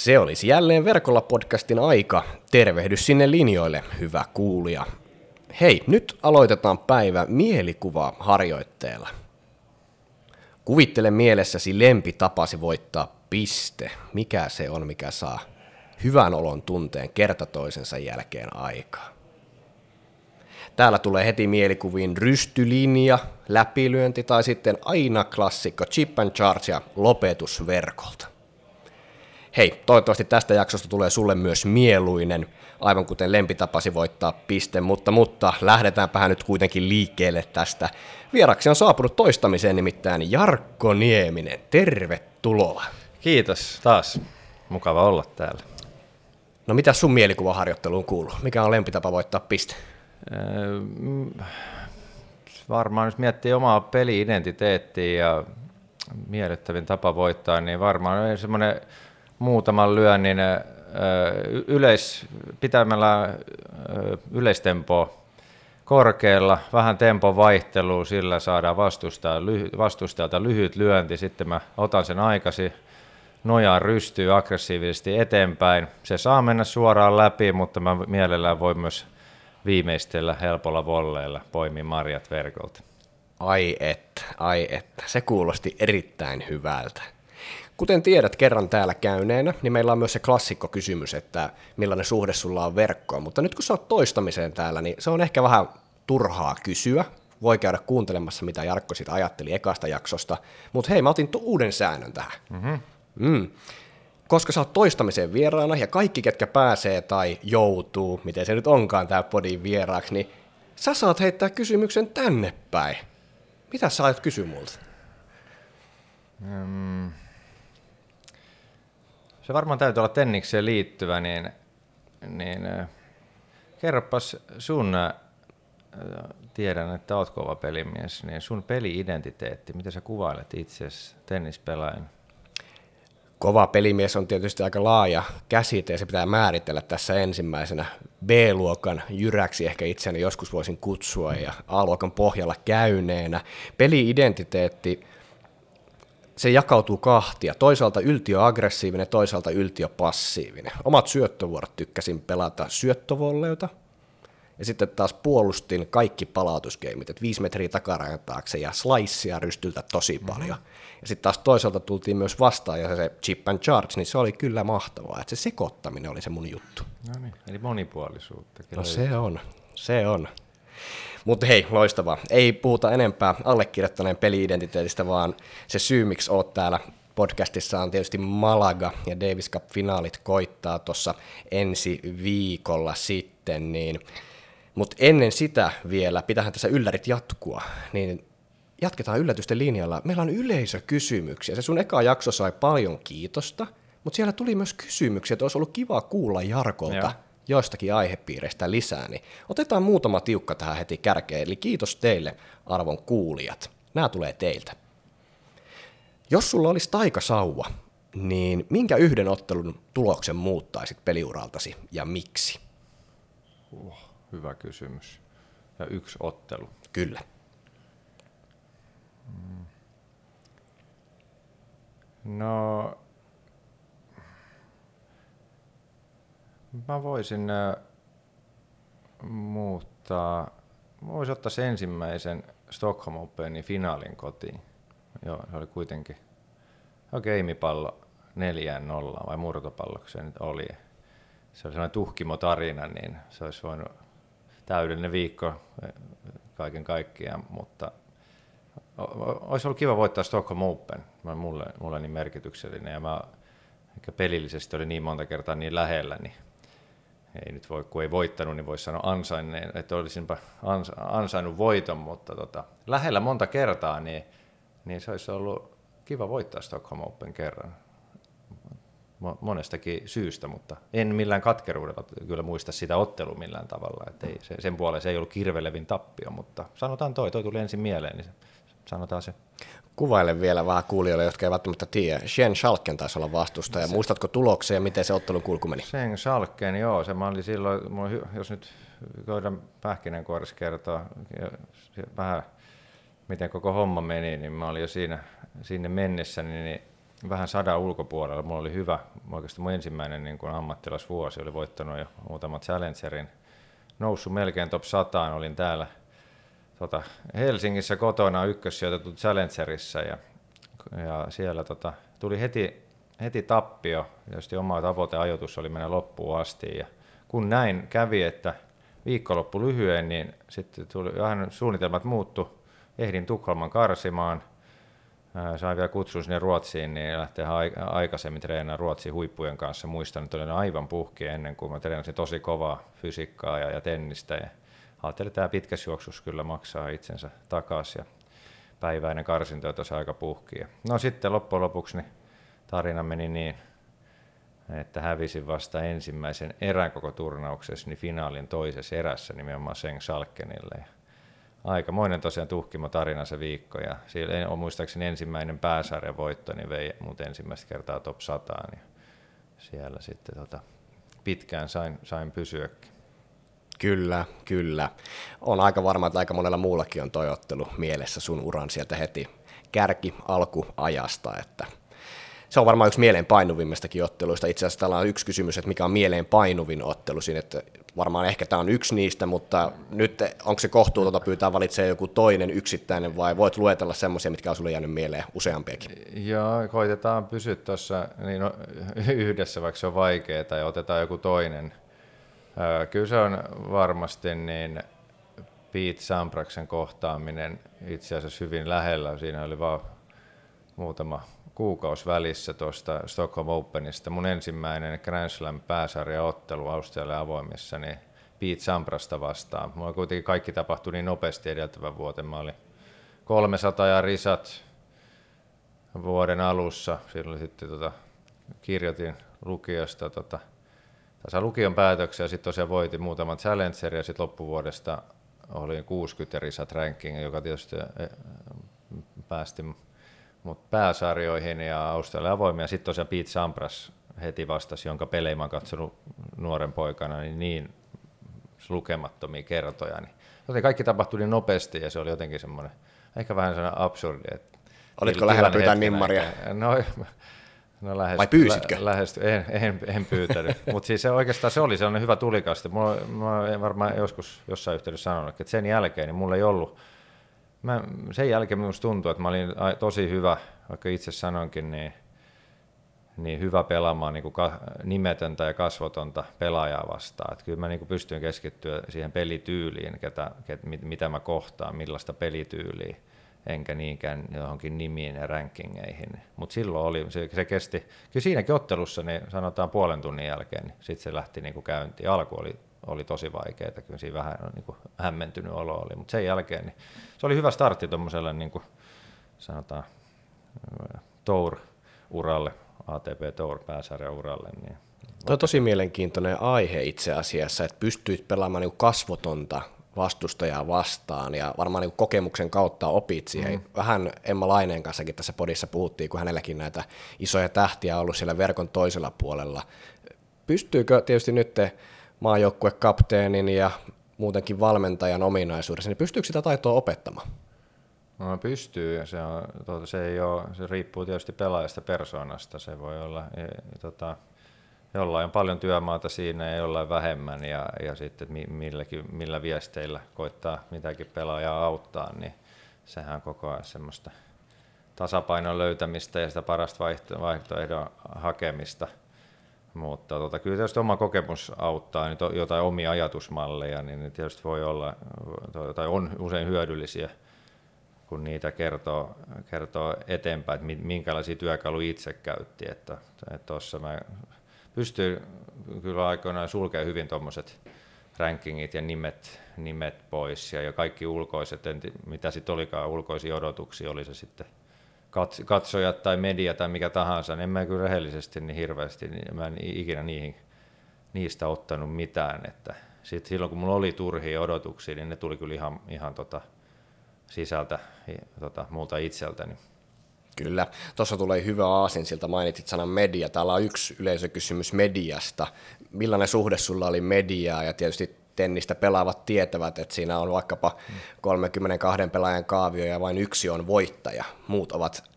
Se olisi jälleen verkolla podcastin aika. Tervehdys sinne linjoille, hyvä kuulija. Hei, nyt aloitetaan päivä mielikuva harjoitteella. Kuvittele mielessäsi lempitapasi voittaa piste. Mikä se on, mikä saa hyvän olon tunteen kerta toisensa jälkeen aikaa. Täällä tulee heti mielikuviin rystylinja, läpilyönti tai sitten aina klassikko chip and charge ja lopetus verkolta. Hei, toivottavasti tästä jaksosta tulee sulle myös mieluinen, aivan kuten lempitapasi voittaa piste, mutta, mutta lähdetäänpä nyt kuitenkin liikkeelle tästä. Vieraksi on saapunut toistamiseen nimittäin Jarkko Nieminen. Tervetuloa. Kiitos taas. Mukava olla täällä. No mitä sun mielikuvaharjoitteluun kuuluu? Mikä on lempitapa voittaa piste? Öö, varmaan jos miettii omaa peli-identiteettiä ja miellyttävin tapa voittaa, niin varmaan semmoinen muutaman lyönnin yleis, pitämällä yleistempoa korkealla, vähän tempon vaihtelua, sillä saadaan vastustajalta, lyhy, vastustajalta lyhyt lyönti, sitten mä otan sen aikasi, nojaan rystyy aggressiivisesti eteenpäin. Se saa mennä suoraan läpi, mutta mä mielellään voin myös viimeistellä helpolla volleilla poimi marjat verkolta. Ai että, ai että. Se kuulosti erittäin hyvältä. Kuten tiedät kerran täällä käyneenä, niin meillä on myös se klassikko kysymys, että millainen suhde sulla on verkkoon. Mutta nyt kun sä oot toistamiseen täällä, niin se on ehkä vähän turhaa kysyä. Voi käydä kuuntelemassa, mitä Jarkko siitä ajatteli ekasta jaksosta. Mutta hei, mä otin uuden säännön tähän. Mm-hmm. Mm. Koska sä oot toistamiseen vieraana ja kaikki, ketkä pääsee tai joutuu, miten se nyt onkaan tää podin vieraaksi, niin sä saat heittää kysymyksen tänne päin. Mitä sä aiot kysyä multa? Mm. Se varmaan täytyy olla tennikseen liittyvä, niin, niin kerropas sun, tiedän, että oot kova pelimies, niin sun peli-identiteetti, miten sä kuvailet itseäsi tennispelaajan? Kova pelimies on tietysti aika laaja käsite ja se pitää määritellä tässä ensimmäisenä. B-luokan jyräksi ehkä itseäni joskus voisin kutsua ja A-luokan pohjalla käyneenä. Peli-identiteetti se jakautuu kahtia. Toisaalta yltiöaggressiivinen, toisaalta yltiöpassiivinen. Omat syöttövuorot tykkäsin pelata syöttövolleilta. Ja sitten taas puolustin kaikki palautuskeimit, että viisi metriä takarajan taakse ja slicea rystyltä tosi mm-hmm. paljon. Ja sitten taas toisaalta tultiin myös vastaan ja se chip and charge, niin se oli kyllä mahtavaa. Että se sekoittaminen oli se mun juttu. No niin, eli monipuolisuutta. No se on, se on. Mutta hei, loistavaa. Ei puhuta enempää allekirjoittaneen peli-identiteetistä, vaan se syy, miksi oot täällä podcastissa on tietysti Malaga ja Davis Cup-finaalit koittaa tuossa ensi viikolla sitten, niin mutta ennen sitä vielä, pitähän tässä yllärit jatkua, niin jatketaan yllätysten linjalla. Meillä on yleisökysymyksiä. Se sun eka jakso sai paljon kiitosta, mutta siellä tuli myös kysymyksiä, että olisi ollut kiva kuulla Jarkolta. Joo joistakin aihepiireistä lisää, niin otetaan muutama tiukka tähän heti kärkeen. Eli kiitos teille, arvon kuulijat. Nämä tulee teiltä. Jos sulla olisi taikasauva, niin minkä yhden ottelun tuloksen muuttaisit peliuraltasi ja miksi? Uh, hyvä kysymys. Ja yksi ottelu. Kyllä. No, Mä voisin muuttaa, mä voisin ottaa sen ensimmäisen Stockholm Openin finaalin kotiin. Joo, se oli kuitenkin geimipallo neljään nollaan vai murtopallo, se nyt oli. Se oli sellainen tuhkimo tarina, niin se olisi voinut täydellinen viikko kaiken kaikkiaan, mutta olisi ollut kiva voittaa Stockholm Open. Mulle, mulle niin merkityksellinen ja mä pelillisesti oli niin monta kertaa niin lähellä, niin ei nyt voi, kun ei voittanut, niin voisi sanoa ansainneen, että olisinpa ansainnut voiton, mutta tota, lähellä monta kertaa, niin, niin se olisi ollut kiva voittaa Stockholm Open kerran monestakin syystä, mutta en millään katkeruudella kyllä muista sitä ottelua millään tavalla. Että ei, se, sen puolella se ei ollut kirvelevin tappio, mutta sanotaan toi, toi tuli ensin mieleen, niin sanotaan se. Kuvaile vielä vähän kuulijoille, jotka eivät välttämättä tiedä. Shen Schalken taisi olla vastustaja. Se, Muistatko tuloksia ja miten se ottelun kulku meni? Shen Schalken, joo. Se mä olin silloin, jos nyt koitan pähkinänkuoressa kertoa vähän miten koko homma meni, niin mä olin jo siinä, sinne mennessä, niin, niin vähän sadan ulkopuolella. Mulla oli hyvä, oikeastaan mun ensimmäinen niin kuin ammattilasvuosi, oli voittanut jo muutamat Challengerin. Noussut melkein top 100, olin täällä tota, Helsingissä kotona ykkössijoitettu Challengerissa ja, ja siellä tota, tuli heti, heti tappio. Tietysti oma tavoiteajoitus oli mennä loppuun asti ja kun näin kävi, että viikonloppu lyhyen, niin sitten tuli vähän suunnitelmat muuttu. Ehdin Tukholman karsimaan, sain vielä kutsun sinne Ruotsiin, niin lähteä aikaisemmin treenaamaan Ruotsin huippujen kanssa. Muistan, että olin aivan puhki ennen kuin mä treenasin tosi kovaa fysiikkaa ja, ja tennistä. Ja ajattelin, että tämä pitkä juoksus kyllä maksaa itsensä takaisin. Ja päiväinen karsinto on tosi aika puhki. No sitten loppujen lopuksi niin tarina meni niin, että hävisin vasta ensimmäisen erän koko turnauksessa, niin finaalin toisessa erässä nimenomaan Seng Salkenille. Ja aikamoinen tosiaan tuhkimo tarina se viikko, ja siellä on muistaakseni ensimmäinen pääsarjan voitto, niin vei mut ensimmäistä kertaa top 100, niin siellä sitten tota, pitkään sain, sain pysyäkin. Kyllä, kyllä. On aika varma, että aika monella muullakin on toivottelu mielessä sun uran sieltä heti kärki alkuajasta, että se on varmaan yksi mieleen painuvimmistakin otteluista. Itse asiassa täällä on yksi kysymys, että mikä on mieleen painuvin ottelu siinä, että varmaan ehkä tämä on yksi niistä, mutta nyt onko se kohtuutonta pyytää valitsemaan joku toinen yksittäinen vai voit luetella semmoisia, mitkä on sulle jäänyt mieleen useampiakin? Joo, koitetaan pysyä tuossa niin no, yhdessä, vaikka se on vaikeaa, tai otetaan joku toinen. Kyllä se on varmasti niin Pete Sampraksen kohtaaminen itse asiassa hyvin lähellä. Siinä oli vaan muutama kuukausi välissä tuosta Stockholm Openista. Mun ensimmäinen Grand Slam pääsarjaottelu Australian avoimissa, niin Pete Samprasta vastaan. Mulla kuitenkin kaikki tapahtui niin nopeasti edeltävän vuoden. Mä olin 300 ja risat vuoden alussa. Silloin sitten tota, kirjoitin lukiosta tota, tässä lukion päätöksiä, sitten tosiaan voitin muutaman Challenger ja sitten loppuvuodesta olin 60 risat ranking, joka tietysti eh, päästi mut pääsarjoihin ja Australian avoimia. Sitten tosiaan Pete Sampras heti vastasi, jonka pelejä mä katsonut nuoren poikana niin, niin lukemattomia kertoja. Niin joten kaikki tapahtui niin nopeasti ja se oli jotenkin semmoinen, ehkä vähän sellainen absurdi. Että Olitko lähellä pyytää nimmaria? No, no lähest, Vai pyysitkö? Lä, lähest, en, en, en pyytänyt, mutta siis se oikeastaan se oli sellainen hyvä tulikaste. Mulla, mä varmaan joskus jossain yhteydessä sanonut, että sen jälkeen niin mulla ei ollut mä, sen jälkeen minusta tuntuu, että mä olin tosi hyvä, vaikka itse sanoinkin, niin, niin hyvä pelaamaan niin kuin ka, nimetöntä ja kasvotonta pelaajaa vastaan. Että kyllä mä niin kuin pystyin keskittyä siihen pelityyliin, ketä, ket, mit, mitä mä kohtaan, millaista pelityyliä, enkä niinkään johonkin nimiin ja rankingeihin. Mutta silloin oli, se, se kesti, kyllä siinäkin ottelussa, niin sanotaan puolen tunnin jälkeen, niin sitten se lähti niin kuin käyntiin. Alku oli oli tosi vaikeaa, kyllä siinä vähän niin kuin hämmentynyt olo oli, mutta sen jälkeen niin se oli hyvä startti tuommoiselle niin kuin sanotaan Tour-uralle, ATP Tour pääsarjan uralle. Niin Tuo on tosi mielenkiintoinen aihe itse asiassa, että pystyit pelaamaan niin kasvotonta vastustajaa vastaan ja varmaan niin kokemuksen kautta opit siihen. Mm. Vähän Emma Laineen kanssakin tässä podissa puhuttiin, kun hänelläkin näitä isoja tähtiä on ollut siellä verkon toisella puolella. Pystyykö tietysti nyt maajoukkuekapteenin ja muutenkin valmentajan ominaisuudessa, niin pystyykö sitä taitoa opettamaan? No pystyy, se, on, tuota, se, ei ole, se riippuu tietysti pelaajasta persoonasta. Se voi olla, e, tota, jollain on paljon työmaata siinä ja jollain vähemmän, ja, ja sitten milläkin, millä viesteillä koittaa mitäkin pelaajaa auttaa, niin sehän on koko ajan semmoista tasapainon löytämistä ja sitä parasta vaihto, vaihtoehdon hakemista – mutta tota, kyllä tietysti oma kokemus auttaa, niin to, jotain omia ajatusmalleja, niin tietysti voi olla, tai on usein hyödyllisiä, kun niitä kertoo, kertoo eteenpäin, että minkälaisia työkaluja itse käytti. Että, että mä pystyn kyllä aikoinaan sulkemaan hyvin tuommoiset rankingit ja nimet, nimet pois ja, ja kaikki ulkoiset, en, mitä sitten olikaan ulkoisia odotuksia, oli se sitten – katsojat tai media tai mikä tahansa, niin en mä kyllä rehellisesti niin hirveästi, niin mä en ikinä niihin, niistä ottanut mitään. Että sit silloin kun mulla oli turhia odotuksia, niin ne tuli kyllä ihan, ihan tota sisältä tota, multa itseltäni. Kyllä. Tuossa tulee hyvä aasin, siltä mainitsit sanan media. Täällä on yksi yleisökysymys mediasta. Millainen suhde sulla oli mediaa ja tietysti tennistä pelaavat tietävät, että siinä on vaikkapa 32 pelaajan kaavio ja vain yksi on voittaja. Muut ovat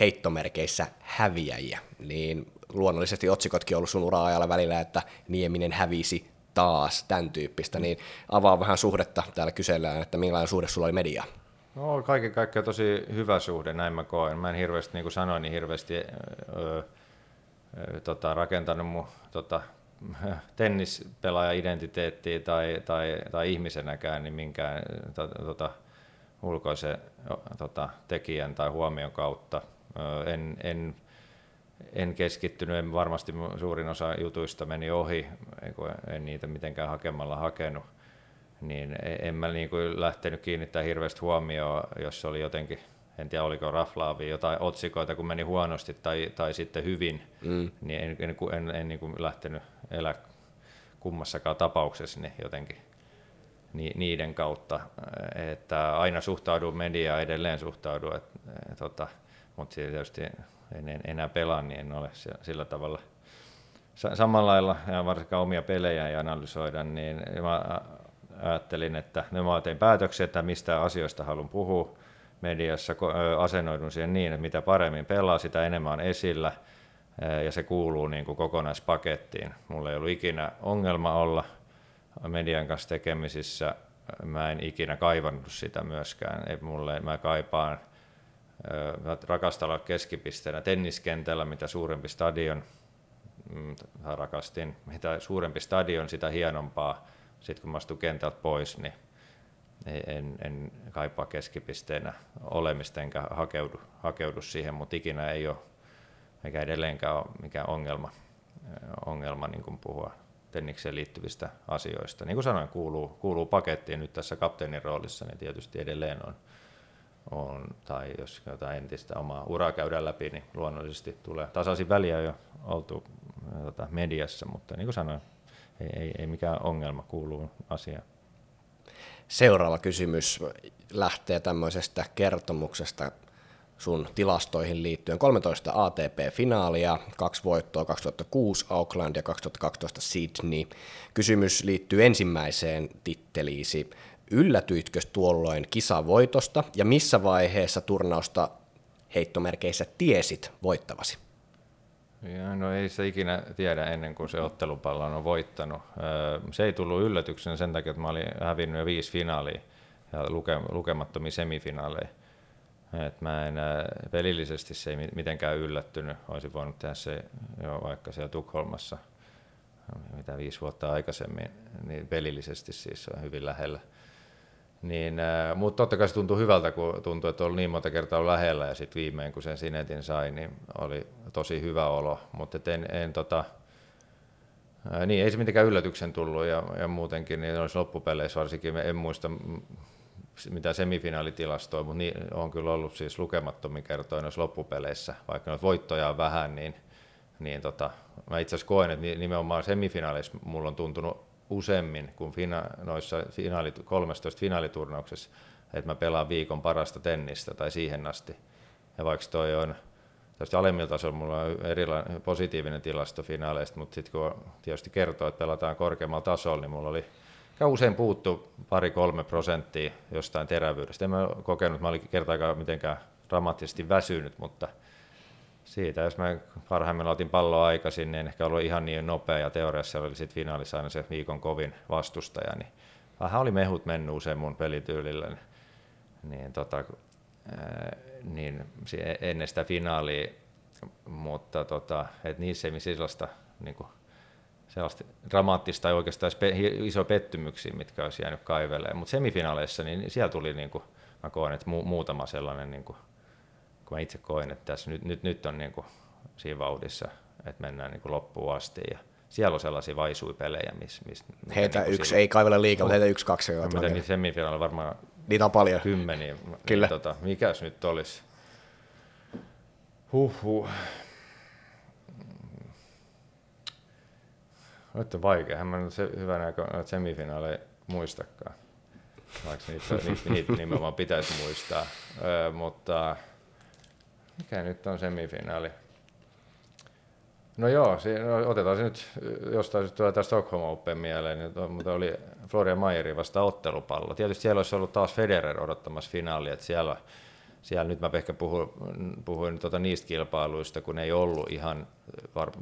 heittomerkeissä häviäjiä, niin luonnollisesti otsikotkin on ollut sun ura-ajalla välillä, että Nieminen hävisi taas, tämän tyyppistä, niin avaa vähän suhdetta, täällä kysellään, että millainen suhde sulla oli mediaan. No kaiken kaikkiaan tosi hyvä suhde, näin mä koen. Mä en hirveästi, niin kuin sanoin, niin hirveästi öö, öö, tota, rakentanut mun tota, tennispelaaja-identiteettiä tai, tai, tai ihmisenäkään niin minkään tota, ulkoisen tota, tekijän tai huomion kautta. Öö, en, en, en keskittynyt, en varmasti suurin osa jutuista meni ohi, en niitä mitenkään hakemalla hakenut niin e- en mä niin kuin lähtenyt kiinnittää hirveästi huomioon, jos oli jotenkin, en tiedä oliko raflaavia jotain otsikoita, kun meni huonosti tai, tai sitten hyvin, mm. niin en, en, en, en niin kuin lähtenyt elää kummassakaan tapauksessa niin jotenkin niiden kautta, että aina suhtaudun mediaan, edelleen suhtaudun, että, tota, mutta tietysti en, en enää pelaa, niin en ole sillä tavalla samalla lailla, ja varsinkaan omia pelejä ei analysoida, niin mä ajattelin, että ne mä tein päätöksiä, että mistä asioista haluan puhua mediassa, asennoidun siihen niin, että mitä paremmin pelaa, sitä enemmän on esillä, ja se kuuluu niin kuin kokonaispakettiin. Mulla ei ollut ikinä ongelma olla median kanssa tekemisissä, mä en ikinä kaivannut sitä myöskään. Ei mulle, mä kaipaan, mä rakastan olla keskipisteenä tenniskentällä, mitä suurempi stadion, mm, rakastin, mitä suurempi stadion, sitä hienompaa sitten kun mä astun kentältä pois, niin en, en kaipaa keskipisteenä olemista enkä hakeudu, hakeudu siihen, mutta ikinä ei ole eikä edelleenkään ole mikään ongelma, ongelma niin kuin puhua tennikseen liittyvistä asioista. Niin kuin sanoin, kuuluu, kuuluu pakettiin nyt tässä kapteenin roolissa, niin tietysti edelleen on, on tai jos jotain entistä omaa uraa käydään läpi, niin luonnollisesti tulee tasaisin väliä jo oltu tota, mediassa, mutta niin kuin sanoin, ei, ei, ei mikään ongelma kuuluu asiaan. Seuraava kysymys lähtee tämmöisestä kertomuksesta sun tilastoihin liittyen. 13 ATP-finaalia, kaksi voittoa 2006 Auckland ja 2012 Sydney. Kysymys liittyy ensimmäiseen titteliisi. Yllätyitkö tuolloin kisavoitosta ja missä vaiheessa turnausta heittomerkeissä tiesit voittavasi? Ja no ei se ikinä tiedä ennen kuin se ottelupallo on voittanut. Se ei tullut yllätyksenä sen takia, että mä olin hävinnyt jo viisi finaalia ja luke, lukemattomia semifinaaleja. Et mä en, pelillisesti se ei mitenkään yllättynyt. Olisin voinut tehdä se jo vaikka siellä Tukholmassa mitä viisi vuotta aikaisemmin, niin pelillisesti siis on hyvin lähellä. Niin, äh, mutta totta kai se tuntui hyvältä, kun tuntui, että oli niin monta kertaa lähellä ja sitten viimein kun sen sinetin sai, niin oli tosi hyvä olo. Mutta en, en tota, ää, niin, ei se mitenkään yllätyksen tullut ja, ja muutenkin niin olisi loppupeleissä varsinkin, en muista mitä semifinaalitilastoja, mutta niin, on kyllä ollut siis lukemattomin kertoja noissa loppupeleissä, vaikka noita voittoja on vähän, niin, niin tota, mä itse asiassa koen, että nimenomaan semifinaaleissa mulla on tuntunut useammin kuin fina- noissa finaali, 13 finaaliturnauksessa, että mä pelaan viikon parasta tennistä tai siihen asti. Ja vaikka toi on tästä alemmilla tasolla mulla on erilainen positiivinen tilasto finaaleista, mutta sitten kun tietysti kertoo, että pelataan korkeammalla tasolla, niin mulla oli usein puuttu pari-kolme prosenttia jostain terävyydestä. En mä kokenut, mä olin kertaakaan mitenkään dramaattisesti väsynyt, mutta – siitä, jos mä parhaimmillaan otin palloa aikaisin, niin ehkä ollut ihan niin nopea ja teoriassa oli sitten finaalissa aina se viikon kovin vastustaja, niin vähän oli mehut mennyt usein mun pelityylillä, niin, niin, tota, ää, niin ennen sitä finaalia, mutta tota, et niissä ei sellaista, niin kuin, sellaista dramaattista tai oikeastaan pe- iso pettymyksiä, mitkä olisi jäänyt kaivelemaan, mutta semifinaaleissa, niin siellä tuli, niin kuin, mä koen, että mu- muutama sellainen niin kuin, mä itse koin, että tässä nyt, nyt, nyt on niin kuin siinä vauhdissa, että mennään niin kuin loppuun asti. Ja siellä on sellaisia vaisuipelejä, missä... Miss, heitä niin yksi, ei kaivele liikaa, mutta heitä yksi, kaksi. No, mitä niitä semifinaaleja varmaan Niitä on paljon. Kymmeniä. Kyllä. Niin, tota, mikäs nyt olisi? Huhhuh. Nyt on vaikea. Hän mä nyt se hyvänä näköinen semifinaaleja muistakaan. Vaikka niitä, niitä, niitä nimenomaan pitäisi muistaa. Ö, mutta mikä nyt on semifinaali? No joo, no otetaan se nyt jostain tulee tämä Stockholm Open mieleen, niin, mutta oli Florian Mayeri vasta ottelupallo. Tietysti siellä olisi ollut taas Federer odottamassa finaalia, että siellä, siellä nyt mä ehkä puhuin, puhuin tuota niistä kilpailuista, kun ei ollut ihan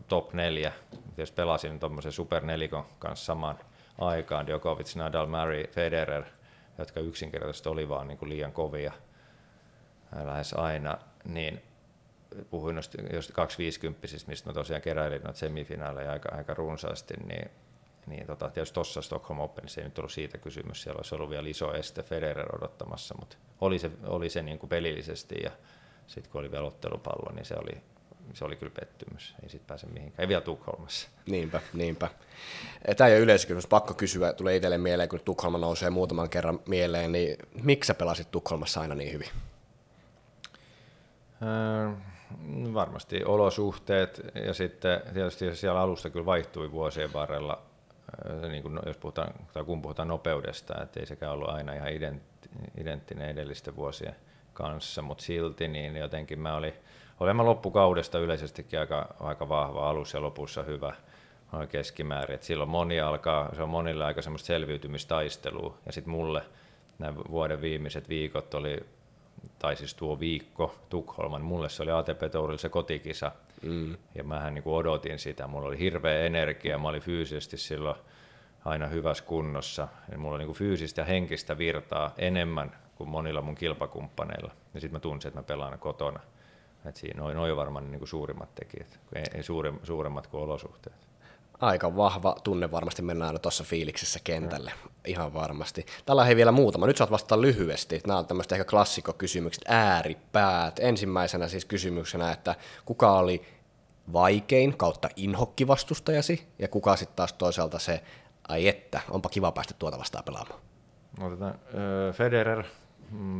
top neljä. Jos pelasin tuommoisen supernelikon kanssa samaan aikaan, Djokovic, Nadal, Murray, Federer, jotka yksinkertaisesti oli vaan niin kuin liian kovia lähes aina, niin puhuin just 250 mistä mä tosiaan keräilin noita semifinaaleja aika, aika runsaasti, niin, niin tota, tietysti tuossa Stockholm Openissa ei nyt ollut siitä kysymys, siellä olisi ollut vielä iso este Federer odottamassa, mutta oli se, oli se niin kuin pelillisesti ja sitten kun oli vielä ottelupallo, niin se oli, se oli kyllä pettymys, ei sitten pääse mihinkään, ei vielä Tukholmassa. Niinpä, niinpä. Tämä ei ole yleiskysymys, pakko kysyä, tulee itselle mieleen, kun Tukholma nousee muutaman kerran mieleen, niin miksi sä pelasit Tukholmassa aina niin hyvin? Öö, varmasti olosuhteet ja sitten tietysti siellä alusta kyllä vaihtui vuosien varrella, niin kuin jos puhutaan, tai kun puhutaan nopeudesta, että ei sekään ollut aina ihan identtinen edellisten vuosien kanssa, mutta silti niin jotenkin mä olin, olin mä loppukaudesta yleisestikin aika, aika vahva alus ja lopussa hyvä keskimäärin. Et silloin moni alkaa, se on monille aika semmoista selviytymistaistelua ja sitten mulle nämä vuoden viimeiset viikot oli tai siis tuo viikko Tukholman, mulle se oli ATP Tourilla se kotikisa, mm. ja mähän niin kuin odotin sitä, mulla oli hirveä energia, mä olin fyysisesti silloin aina hyvässä kunnossa, ja mulla oli niin kuin fyysistä ja henkistä virtaa enemmän kuin monilla mun kilpakumppaneilla, ja sitten mä tunsin, että mä pelaan kotona. Et siinä noin, noin varmaan niin kuin suurimmat tekijät, ei suuremmat kuin olosuhteet aika vahva tunne varmasti mennään aina tuossa fiiliksessä kentälle, no. ihan varmasti. Tällä ei vielä muutama. Nyt saat vastata lyhyesti. Nämä on tämmöistä ehkä klassikkokysymykset, ääripäät. Ensimmäisenä siis kysymyksenä, että kuka oli vaikein kautta inhokkivastustajasi ja kuka sitten taas toisaalta se, ai että, onpa kiva päästä tuota vastaan pelaamaan. Otetaan äh, Federer, Mm,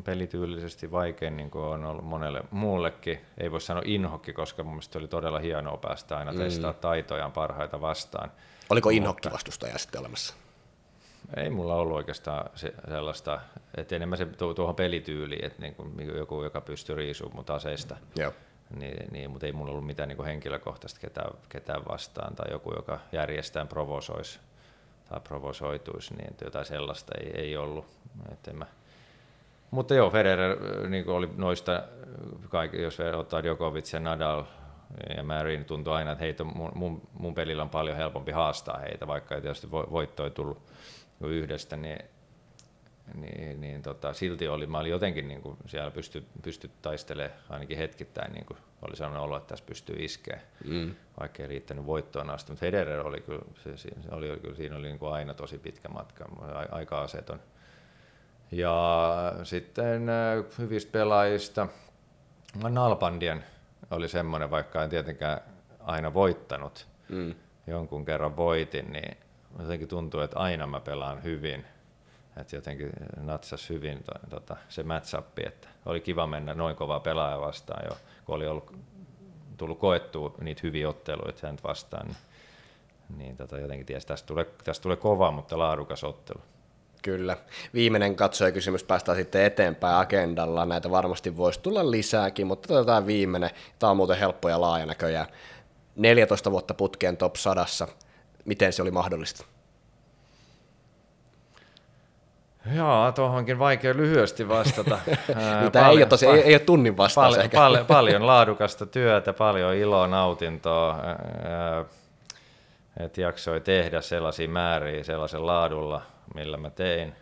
pelityylisesti vaikein niin kuin on ollut monelle muullekin. Ei voi sanoa inhokki, koska mun mielestä oli todella hienoa päästä aina mm. testaa taitojaan parhaita vastaan. Oliko inhokki vastustaja sitten olemassa? Ei mulla ollut oikeastaan se, sellaista, että enemmän se tuohon pelityyliin, että niin kuin joku, joka pystyy riisumaan mut aseista. Joo. Niin, niin, mutta ei mulla ollut mitään niin kuin henkilökohtaista ketään, ketään vastaan tai joku, joka järjestään provosoisi tai provosoituisi, niin jotain sellaista ei, ei ollut. Että en mä, mutta joo, Federer niin oli noista, kaikki, jos ottaa Djokovic ja Nadal ja Marin, niin tuntuu aina, että heitä, mun, mun, mun pelillä on paljon helpompi haastaa heitä, vaikka ei tietysti voitto ei tullut yhdestä, niin, niin, niin tota, silti oli, mä olin jotenkin niin kuin siellä pysty, pysty taistelemaan ainakin hetkittäin, niin kuin oli sellainen olo, että tässä pystyy iskeä, mm. vaikka ei riittänyt voittoon asti, mutta Federer oli kyllä, se, se oli, kyllä siinä oli niin kuin aina tosi pitkä matka, aika aseton ja sitten äh, hyvistä pelaajista, Nalpandien oli semmoinen, vaikka en tietenkään aina voittanut, mm. jonkun kerran voitin, niin jotenkin tuntuu, että aina mä pelaan hyvin. Että jotenkin natsas hyvin to, tota, se match että oli kiva mennä noin kovaa pelaaja vastaan jo, kun oli ollut, tullut koettua niitä hyviä otteluita sen vastaan, niin, niin tota, jotenkin tiesi, tästä tulee, tästä tulee kova, mutta laadukas ottelu. Kyllä. Viimeinen katsojakysymys päästään sitten eteenpäin agendalla. Näitä varmasti voisi tulla lisääkin, mutta otetaan viimeinen. Tämä on muuten helppo ja laaja näköjään. 14 vuotta putkeen top 100. Miten se oli mahdollista? Joo, tuohonkin vaikea lyhyesti vastata. Tämä paljon, ei, ole tosi, ei, ei ole tunnin vastaus pal- pal- paljon laadukasta työtä, paljon iloa, nautintoa, että jaksoi tehdä sellaisia määriä sellaisen laadulla, millä mä tein.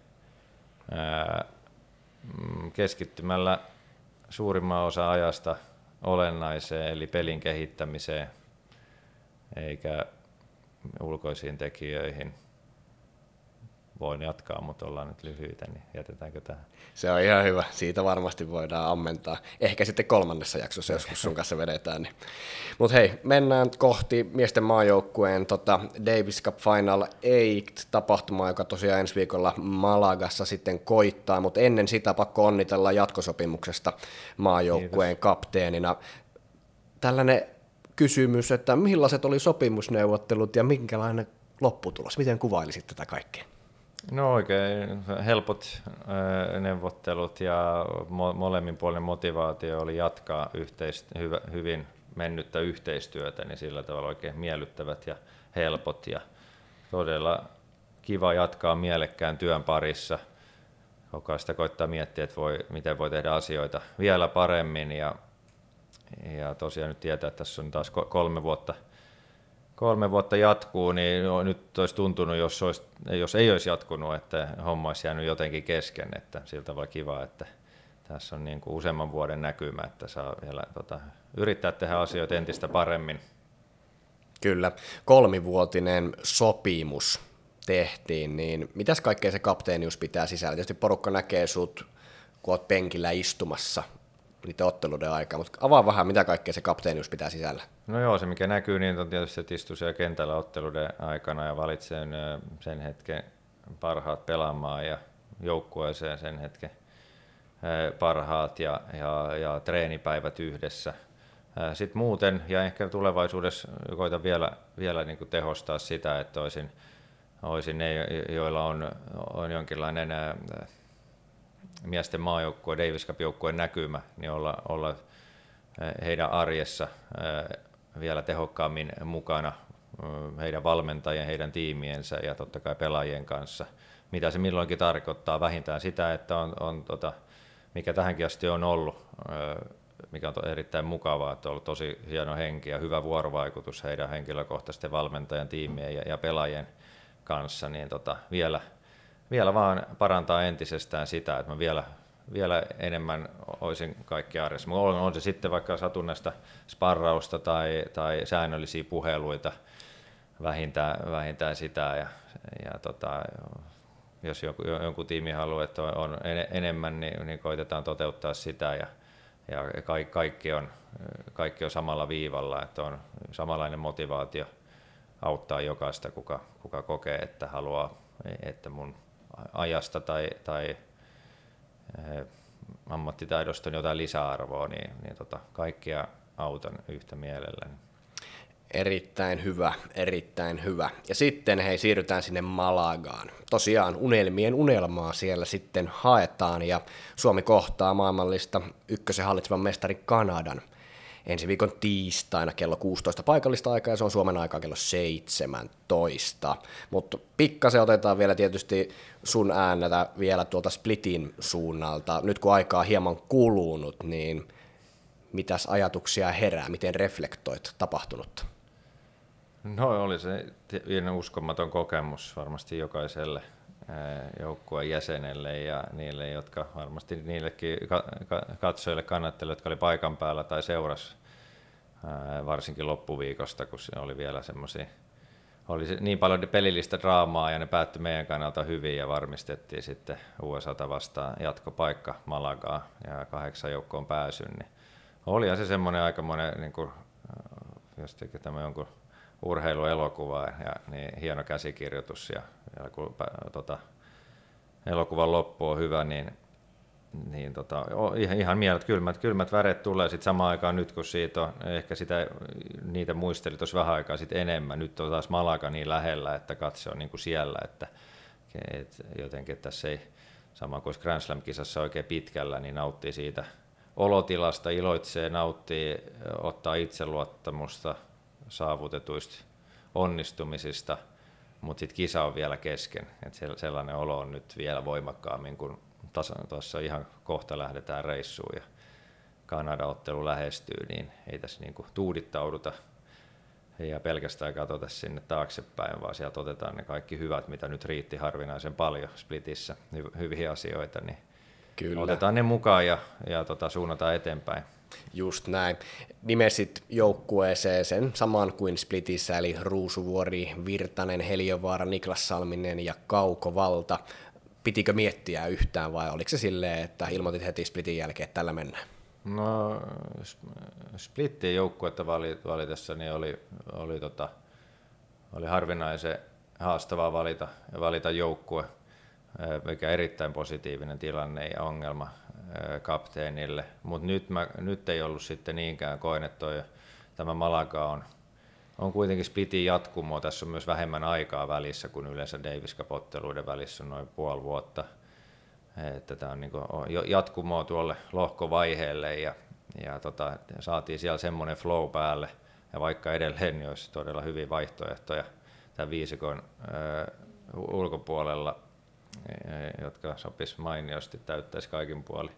Mm, keskittymällä suurimman osa ajasta olennaiseen, eli pelin kehittämiseen, eikä ulkoisiin tekijöihin – voin jatkaa, mutta ollaan nyt lyhyitä, niin jätetäänkö tähän? Se on ihan hyvä, siitä varmasti voidaan ammentaa. Ehkä sitten kolmannessa jaksossa joskus sun kanssa vedetään. Niin. Mutta hei, mennään kohti miesten maajoukkueen tota Davis Cup Final 8 tapahtumaa, joka tosiaan ensi viikolla Malagassa sitten koittaa, mutta ennen sitä pakko onnitella jatkosopimuksesta maajoukkueen Kiitos. kapteenina. Tällainen kysymys, että millaiset oli sopimusneuvottelut ja minkälainen lopputulos? Miten kuvailisit tätä kaikkea? No oikein helpot neuvottelut ja mo- molemmin puolen motivaatio oli jatkaa yhteist- hyvin mennyttä yhteistyötä, niin sillä tavalla oikein miellyttävät ja helpot ja todella kiva jatkaa mielekkään työn parissa. ajan sitä koittaa miettiä, että voi, miten voi tehdä asioita vielä paremmin ja, ja tosiaan nyt tietää, että tässä on taas kolme vuotta, kolme vuotta jatkuu, niin no, nyt olisi tuntunut, jos, olisi, jos ei olisi jatkunut, että homma olisi jäänyt jotenkin kesken, että siltä voi kiva, että tässä on niin kuin useamman vuoden näkymä, että saa vielä tota, yrittää tehdä asioita entistä paremmin. Kyllä, kolmivuotinen sopimus tehtiin, niin mitäs kaikkea se kapteenius pitää sisällä? Tietysti porukka näkee sut, kun oot penkillä istumassa niiden otteluiden aikaa, mutta avaa vähän, mitä kaikkea se kapteenius pitää sisällä. No joo, se mikä näkyy, niin on tietysti, että istuu siellä kentällä otteluiden aikana ja valitsee sen hetken parhaat pelaamaan ja joukkueeseen sen hetken parhaat ja, ja, ja treenipäivät yhdessä. Sitten muuten, ja ehkä tulevaisuudessa koitan vielä, vielä niin kuin tehostaa sitä, että olisin, olisin ne, joilla on, on jonkinlainen miesten maajoukkue, Davis Cup-joukkueen näkymä, niin olla, olla heidän arjessa vielä tehokkaammin mukana heidän valmentajien, heidän tiimiensä ja totta kai pelaajien kanssa. Mitä se milloinkin tarkoittaa, vähintään sitä, että on, on tota, mikä tähänkin asti on ollut, mikä on erittäin mukavaa, että on ollut tosi hieno henki ja hyvä vuorovaikutus heidän henkilökohtaisten valmentajan, tiimien ja, ja pelaajien kanssa, niin tota, vielä, vielä vaan parantaa entisestään sitä, että mä vielä, vielä enemmän olisin kaikki arjessa. On, on se sitten vaikka satunnaista sparrausta tai, tai säännöllisiä puheluita, vähintään, vähintään sitä ja, ja tota, jos joku, jonkun tiimi haluaa, että on enemmän, niin, niin koitetaan toteuttaa sitä ja, ja kaikki, on, kaikki on samalla viivalla, että on samanlainen motivaatio auttaa jokaista, kuka, kuka kokee, että haluaa, että mun ajasta tai, tai eh, ammattitaidosta on jotain lisäarvoa, niin, niin tota, kaikkia autan yhtä mielelläni. Erittäin hyvä, erittäin hyvä. Ja sitten hei, siirrytään sinne Malagaan. Tosiaan unelmien unelmaa siellä sitten haetaan ja Suomi kohtaa maailmallista ykkösen hallitsevan mestari Kanadan ensi viikon tiistaina kello 16 paikallista aikaa ja se on Suomen aikaa kello 17. Mutta pikkasen otetaan vielä tietysti sun ääntä vielä tuolta Splitin suunnalta. Nyt kun aikaa hieman kulunut, niin mitäs ajatuksia herää, miten reflektoit tapahtunutta? No oli se uskomaton kokemus varmasti jokaiselle joukkueen jäsenelle ja niille, jotka varmasti niillekin katsojille kannattelijoille, jotka oli paikan päällä tai seuras varsinkin loppuviikosta, kun se oli vielä semmoisia oli niin paljon pelillistä draamaa ja ne päättyi meidän kannalta hyvin ja varmistettiin sitten USAta vastaan jatkopaikka Malagaa ja kahdeksan joukkoon pääsyn. Niin olihan se semmoinen aikamoinen, niin kuin, jos tämä jonkun urheiluelokuvaa ja niin hieno käsikirjoitus ja, ja kun tota, elokuvan loppu on hyvä, niin, niin tota, ihan, ihan mielet, kylmät, kylmät väret tulee sitten samaan aikaan nyt, kun siitä on, ehkä sitä, niitä muisteli tuossa vähän aikaa sitten enemmän. Nyt on taas Malaga niin lähellä, että katse on niin kuin siellä, että et jotenkin että tässä ei, sama kuin Grand Slam-kisassa oikein pitkällä, niin nauttii siitä olotilasta, iloitsee, nauttii, ottaa itseluottamusta – saavutetuista onnistumisista, mutta sitten kisa on vielä kesken. Et sellainen olo on nyt vielä voimakkaammin, kun tuossa ihan kohta lähdetään reissuun ja Kanada-ottelu lähestyy, niin ei tässä niinku tuudittauduta ja pelkästään katsota sinne taaksepäin, vaan sieltä otetaan ne kaikki hyvät, mitä nyt riitti harvinaisen paljon Splitissä, hyviä asioita, niin Kyllä. otetaan ne mukaan ja, ja tota, suunnataan eteenpäin. Just näin. Nimesit joukkueeseen sen saman kuin Splitissä, eli Ruusuvuori, Virtanen, Heliovaara, Niklas Salminen ja Kauko Valta. Pitikö miettiä yhtään vai oliko se silleen, että ilmoitit heti Splitin jälkeen, että tällä mennään? No Splittien joukkuetta valitessa niin oli, oli, tota, oli harvinaisen haastavaa valita, valita joukkue, mikä erittäin positiivinen tilanne ja ongelma kapteenille, mutta nyt, nyt ei ollut sitten niinkään koen, että toi, tämä Malaga on, on kuitenkin spliti jatkumo. Tässä on myös vähemmän aikaa välissä kuin yleensä Davis Cup-otteluiden välissä on noin puoli vuotta. Että tämä on niin jatkumoa tuolle lohkovaiheelle ja, ja tota, saatiin siellä semmoinen flow päälle. Ja vaikka edelleen niin olisi todella hyviä vaihtoehtoja tämän viisikon ö, ulkopuolella jotka sopis mainiosti, täyttäisi kaikin puoli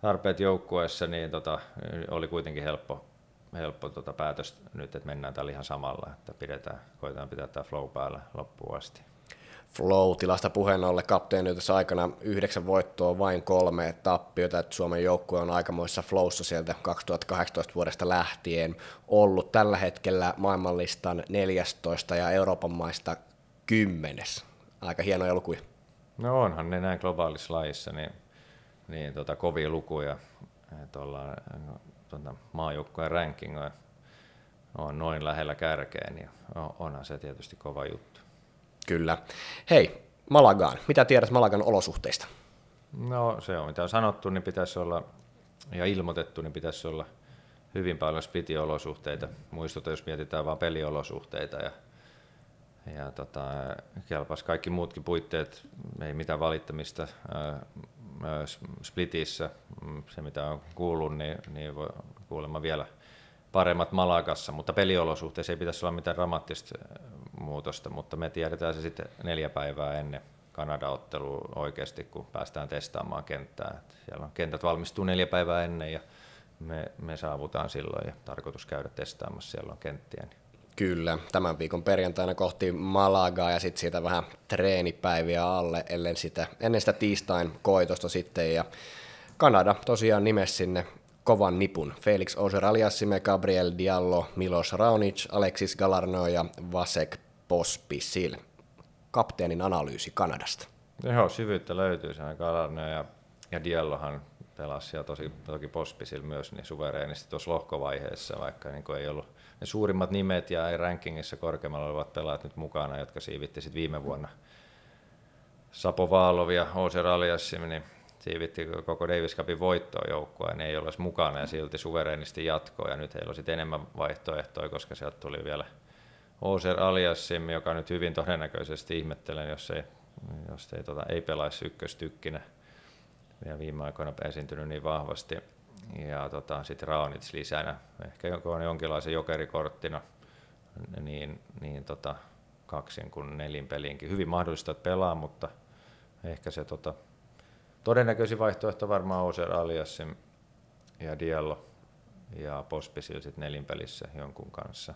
tarpeet joukkueessa, niin tota, oli kuitenkin helppo, helppo tota päätös nyt, että mennään tällä ihan samalla, että pidetään, koitetaan pitää tämä flow päällä loppuun asti. Flow-tilasta puheen ollen kapteeniytössä aikana yhdeksän voittoa, vain kolme tappiota, että Suomen joukkue on aikamoissa flowssa sieltä 2018 vuodesta lähtien ollut tällä hetkellä maailmanlistan 14 ja Euroopan maista kymmenes. Aika hienoja lukuja. No onhan ne näin globaalissa lajissa, niin, niin tota, kovia lukuja. Tuolla no, tuota, maajoukkojen ranking on, on noin lähellä kärkeä, niin onhan se tietysti kova juttu. Kyllä. Hei, Malagaan. Mitä tiedät Malagan olosuhteista? No se on, mitä on sanottu, niin pitäisi olla, ja ilmoitettu, niin pitäisi olla hyvin paljon splittiolosuhteita. Muistuta, jos mietitään vain peliolosuhteita ja, ja tota, kelpas kaikki muutkin puitteet, ei mitään valittamista splitissä. Se mitä on kuullut, niin, niin voi kuulemma vielä paremmat Malagassa, mutta peliolosuhteissa ei pitäisi olla mitään dramaattista muutosta, mutta me tiedetään se sitten neljä päivää ennen Kanada-ottelua oikeasti, kun päästään testaamaan kenttää. Että siellä on kentät valmistuu neljä päivää ennen ja me, me saavutaan silloin ja tarkoitus käydä testaamassa, siellä on kenttiä. Niin. Kyllä, tämän viikon perjantaina kohti Malagaa ja sitten siitä vähän treenipäiviä alle ennen sitä, ennen sitä tiistain koitosta sitten. Ja Kanada tosiaan nimes sinne kovan nipun. Felix Auger-Aliassime, Gabriel Diallo, Milos Raonic, Alexis Galarno ja Vasek Pospisil. Kapteenin analyysi Kanadasta. Joo, syvyyttä löytyy. Se Galarno ja, ja Diallohan pelasi ja tosi, toki Pospisil myös niin suvereenisti tuossa lohkovaiheessa, vaikka niin ei ollut ne suurimmat nimet ja rankingissa korkeammalla olevat pelaajat nyt mukana, jotka siivitti sitten viime vuonna Sapo Vaalov ja Oser Aliassim, niin siivitti koko Davis Cupin voittoa joukkoa, niin ei olisi mukana ja silti suvereenisti jatkoa. Ja nyt heillä on sitten enemmän vaihtoehtoja, koska sieltä tuli vielä Oser Aliassim, joka nyt hyvin todennäköisesti ihmettelen, jos ei, jos ei, tota, ei pelaisi ykköstykkinä. Vielä viime aikoina esiintynyt niin vahvasti. Ja tota, sitten Raonits lisänä, ehkä on jonkinlaisen jokerikorttina, niin, niin tota, kaksin kuin nelin peliinkin. Hyvin mahdollista, että pelaa, mutta ehkä se tota, todennäköisin vaihtoehto varmaan Oser Aliassim ja Diallo ja Pospisil sitten nelinpelissä jonkun kanssa.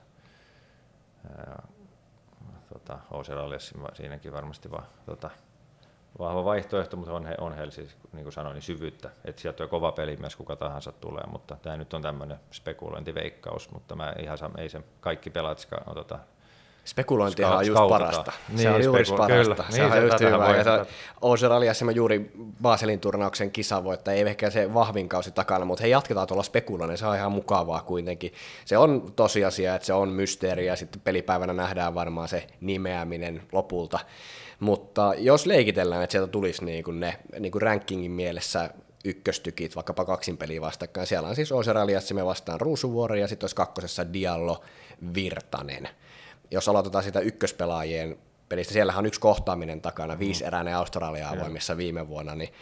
Ja, tota, Oser Aliassim siinäkin varmasti va, tota, vahva vaihtoehto, mutta on, he, on heillä siis, niin kuin sanoin, niin syvyyttä. Että sieltä on kova peli myös kuka tahansa tulee, mutta tämä nyt on tämmöinen spekulointiveikkaus, mutta mä ihan ei se kaikki pelaat tota, Spekulointihan Ska- on just parasta. Niin, se on juuri speku- parasta. Kyllä. Se niin, on just hyvä. Ja se Australiassa juuri Baselin turnauksen kisavoittaja, ei ehkä se vahvin kausi takana, mutta he jatketaan tuolla spekuloinnin, se on ihan mukavaa kuitenkin. Se on tosiasia, että se on mysteeri ja sitten pelipäivänä nähdään varmaan se nimeäminen lopulta. Mutta jos leikitellään, että sieltä tulisi niin kuin ne niin kuin rankingin mielessä ykköstykit, vaikkapa kaksin peliä vastakkain. Siellä on siis Oser me vastaan Ruusuvuori ja sitten olisi kakkosessa Diallo Virtanen jos aloitetaan sitä ykköspelaajien pelistä, siellähän on yksi kohtaaminen takana, mm. viisi eräinen Australia avoimissa viime vuonna, niin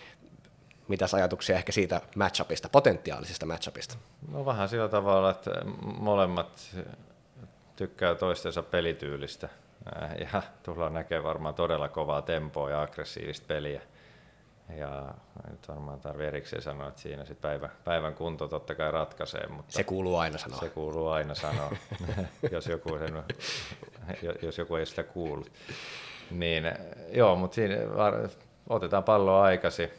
mitäs ajatuksia ehkä siitä matchupista, potentiaalisesta matchupista? No vähän sillä tavalla, että molemmat tykkää toistensa pelityylistä ja tullaan näkemään varmaan todella kovaa tempoa ja aggressiivista peliä. Ja nyt varmaan tarvii erikseen sanoa, että siinä sit päivän, päivän kunto totta kai ratkaisee. Mutta se kuuluu aina sanoa. Se kuuluu aina sanoa, jos, joku sen, jos joku ei sitä kuullut. Niin, joo, mutta siinä otetaan palloa aikasi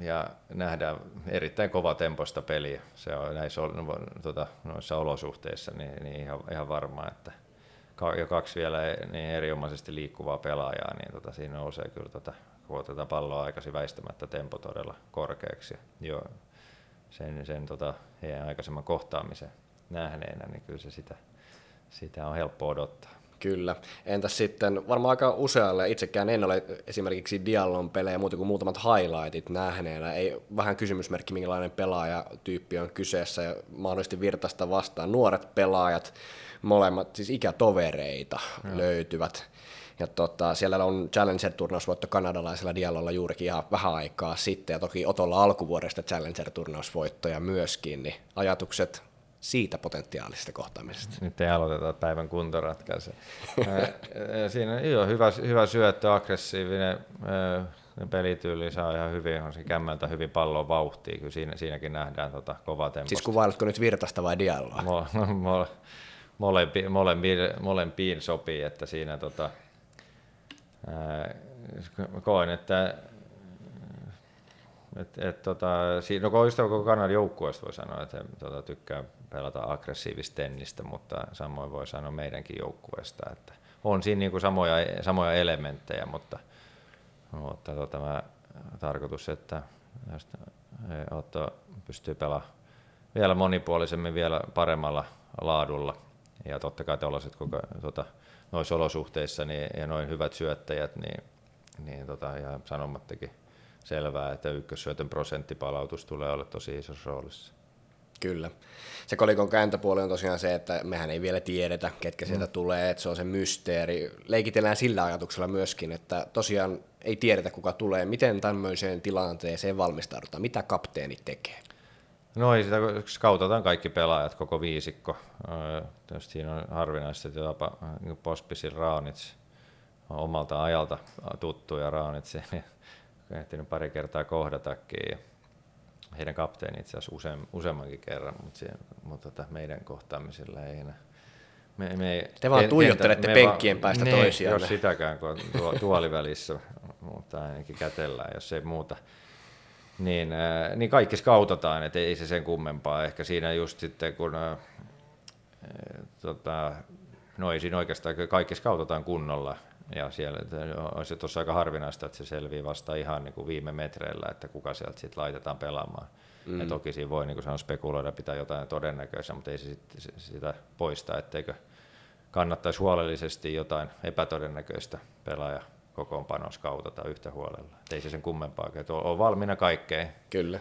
ja nähdään erittäin kova tempoista peliä. Se on näissä tuota, noissa olosuhteissa niin, niin ihan, ihan varmaa, että – ja kaksi vielä niin erinomaisesti liikkuvaa pelaajaa, niin tota, siinä nousee kyllä, tota, kun otetaan palloa aikaisin väistämättä tempo todella korkeaksi. Jo sen, sen tota, heidän aikaisemman kohtaamisen nähneenä, niin kyllä se sitä, sitä on helppo odottaa. Kyllä. Entäs sitten, varmaan aika usealle, itsekään en ole esimerkiksi Diallon pelejä muuta kuin muutamat highlightit nähneenä. Ei vähän kysymysmerkki, minkälainen pelaajatyyppi on kyseessä ja mahdollisesti virtaista vastaan. Nuoret pelaajat, molemmat siis ikätovereita Joo. löytyvät. Ja tota, siellä on Challenger-turnausvoitto kanadalaisella Diallolla juurikin ihan vähän aikaa sitten, ja toki Otolla alkuvuodesta Challenger-turnausvoittoja myöskin, niin ajatukset siitä kohtaamisesta. Nyt ei aloiteta päivän kuntoratkaisua. Siinä joo, hyvä, hyvä syöttö, aggressiivinen pelityyli saa ihan hyvin, on se kämmeltä hyvin pallon vauhtia, kyllä siinä, siinäkin nähdään tota kovaa temposta. Siis kuvailetko nyt Virtasta vai Dialloa? Mo, mo, molempi, molempiin, molempiin sopii, että siinä tota, ää, koen, että et, et, tota, siinä, no koko, koko Kanadan joukkueesta voi sanoa, että tota, tykkää pelata aggressiivista tennistä, mutta samoin voi sanoa meidänkin joukkueesta, että on siinä niin kuin samoja, samoja elementtejä, mutta, mutta tota, mä, tarkoitus, että Otto pystyy pelaamaan vielä monipuolisemmin, vielä paremmalla laadulla. Ja totta kai tuollaiset koko, tota, noissa olosuhteissa niin, ja noin hyvät syöttäjät, niin, niin tota, ja sanomattakin selvää, että ykkössyötön prosenttipalautus tulee olla tosi isossa roolissa. Kyllä. Se kolikon kääntöpuoli on tosiaan se, että mehän ei vielä tiedetä, ketkä sieltä mm. tulee, että se on se mysteeri. Leikitellään sillä ajatuksella myöskin, että tosiaan ei tiedetä, kuka tulee. Miten tämmöiseen tilanteeseen valmistaudutaan? Mitä kapteeni tekee? No ei sitä, skautataan kaikki pelaajat, koko viisikko. Tietysti siinä on harvinaista, että jopa niin Pospisil Raunits omalta ajalta tuttu ja Raunits ehtinyt pari kertaa kohdatakin. Heidän kapteeni itse asiassa useam, useammankin kerran, mutta, siihen, mutta tota, meidän kohtaamisilla ei enää. Me, me, Te vaan tuijottelette me penkkien va, päästä toisiaan. Jos sitäkään, kun on tuo, tuolivälissä, mutta ainakin kätellään, jos ei muuta. Niin, äh, niin kaikki skautataan, että ei se sen kummempaa. Ehkä siinä just sitten, kun äh, tota, no ei siinä oikeastaan, kaikki skautataan kunnolla, ja siellä on se tuossa aika harvinaista, että se selvii vasta ihan niin kuin viime metreillä, että kuka sieltä sitten laitetaan pelaamaan. Mm. Ja toki siinä voi niin kuin sanoa, spekuloida, pitää jotain todennäköistä, mutta ei se sit, sitä poista, etteikö kannattaisi huolellisesti jotain epätodennäköistä pelaaja kokoonpanoa skautata yhtä huolella. Et ei se sen kummempaa, että on valmiina kaikkeen. Kyllä.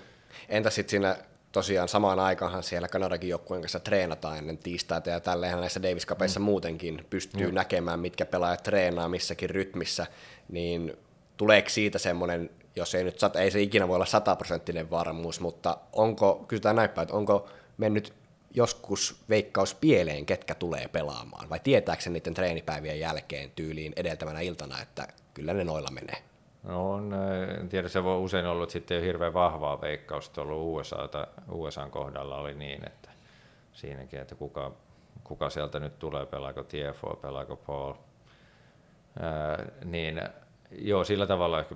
Entä sitten siinä tosiaan samaan aikaanhan siellä Kanadakin joukkueen kanssa treenataan ennen tiistaita ja tälleenhän näissä Davis Cupissa mm. muutenkin pystyy mm. näkemään, mitkä pelaajat treenaa missäkin rytmissä, niin tuleeko siitä semmoinen, jos ei nyt ei se ikinä voi olla sataprosenttinen varmuus, mutta onko, kysytään näinpä, että onko mennyt joskus veikkaus pieleen, ketkä tulee pelaamaan, vai tietääkö se niiden treenipäivien jälkeen tyyliin edeltävänä iltana, että kyllä ne noilla menee? No on, en tiedä, se voi usein ollut sitten jo hirveän vahvaa veikkausta ollut USA, USAn kohdalla oli niin, että siinäkin, että kuka, kuka sieltä nyt tulee, pelaako TFO, pelaako Paul, ää, niin joo, sillä tavalla ehkä,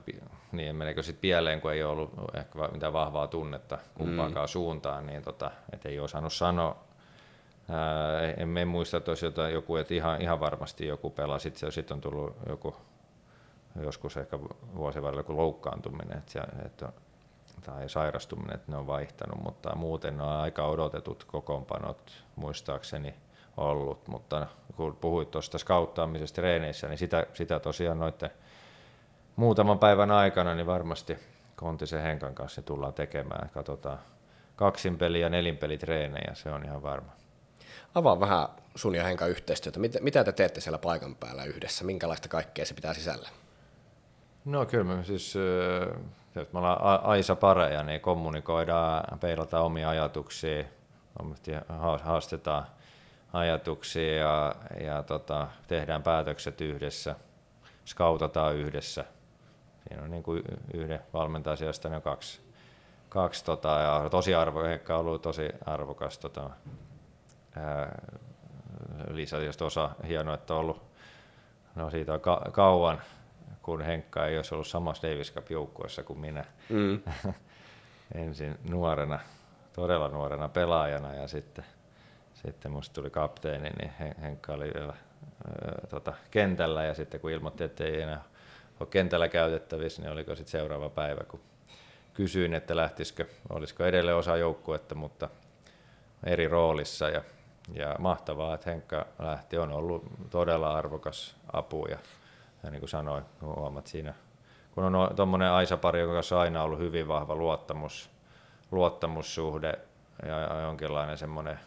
niin meneekö sitten pieleen, kun ei ollut ehkä mitään vahvaa tunnetta kumpaankaan mm. suuntaan, niin tota, et ei osannut sanoa. Ää, en, en muista, että olisi jotain, joku, että ihan, ihan varmasti joku pelaa, sitten sit on tullut joku joskus ehkä vuosien varrella kuin loukkaantuminen että, että, tai sairastuminen, että ne on vaihtanut, mutta muuten ne on aika odotetut kokoonpanot muistaakseni ollut, mutta kun puhuit tuosta skauttaamisesta treeneissä, niin sitä, sitä tosiaan noiden muutaman päivän aikana niin varmasti Kontisen Henkan kanssa tullaan tekemään. Katsotaan kaksinpeli- ja nelinpelitreenejä, se on ihan varma. Avaa vähän sun ja Henkan yhteistyötä. Mitä, mitä te teette siellä paikan päällä yhdessä? Minkälaista kaikkea se pitää sisällä? No kyllä me siis, että me ollaan Aisa pareja, niin kommunikoidaan, peilataan omia ajatuksia, haastetaan ajatuksia ja, ja tota, tehdään päätökset yhdessä, skautataan yhdessä. Siinä on niin kuin yhden valmentajan sijasta ne kaksi, kaksi tota, ja tosi arvo, ehkä ollut tosi arvokas tota, lisä, osa hienoa, että on ollut no siitä on ka- kauan kun Henkka ei olisi ollut samassa Davis Cup-joukkueessa kuin minä. Mm. Ensin nuorena, todella nuorena pelaajana ja sitten, sitten musta tuli kapteeni, niin Henkka oli vielä tota, kentällä ja sitten kun ilmoitti, että ei enää ole kentällä käytettävissä, niin oliko sitten seuraava päivä, kun kysyin, että lähtisikö, olisiko edelleen osa joukkuetta, mutta eri roolissa ja, ja mahtavaa, että Henkka lähti, on ollut todella arvokas apu ja ja niin kuin sanoin, huomaat siinä, kun on tuommoinen Aisa-pari, joka on aina ollut hyvin vahva luottamus, luottamussuhde ja jonkinlainen semmoinen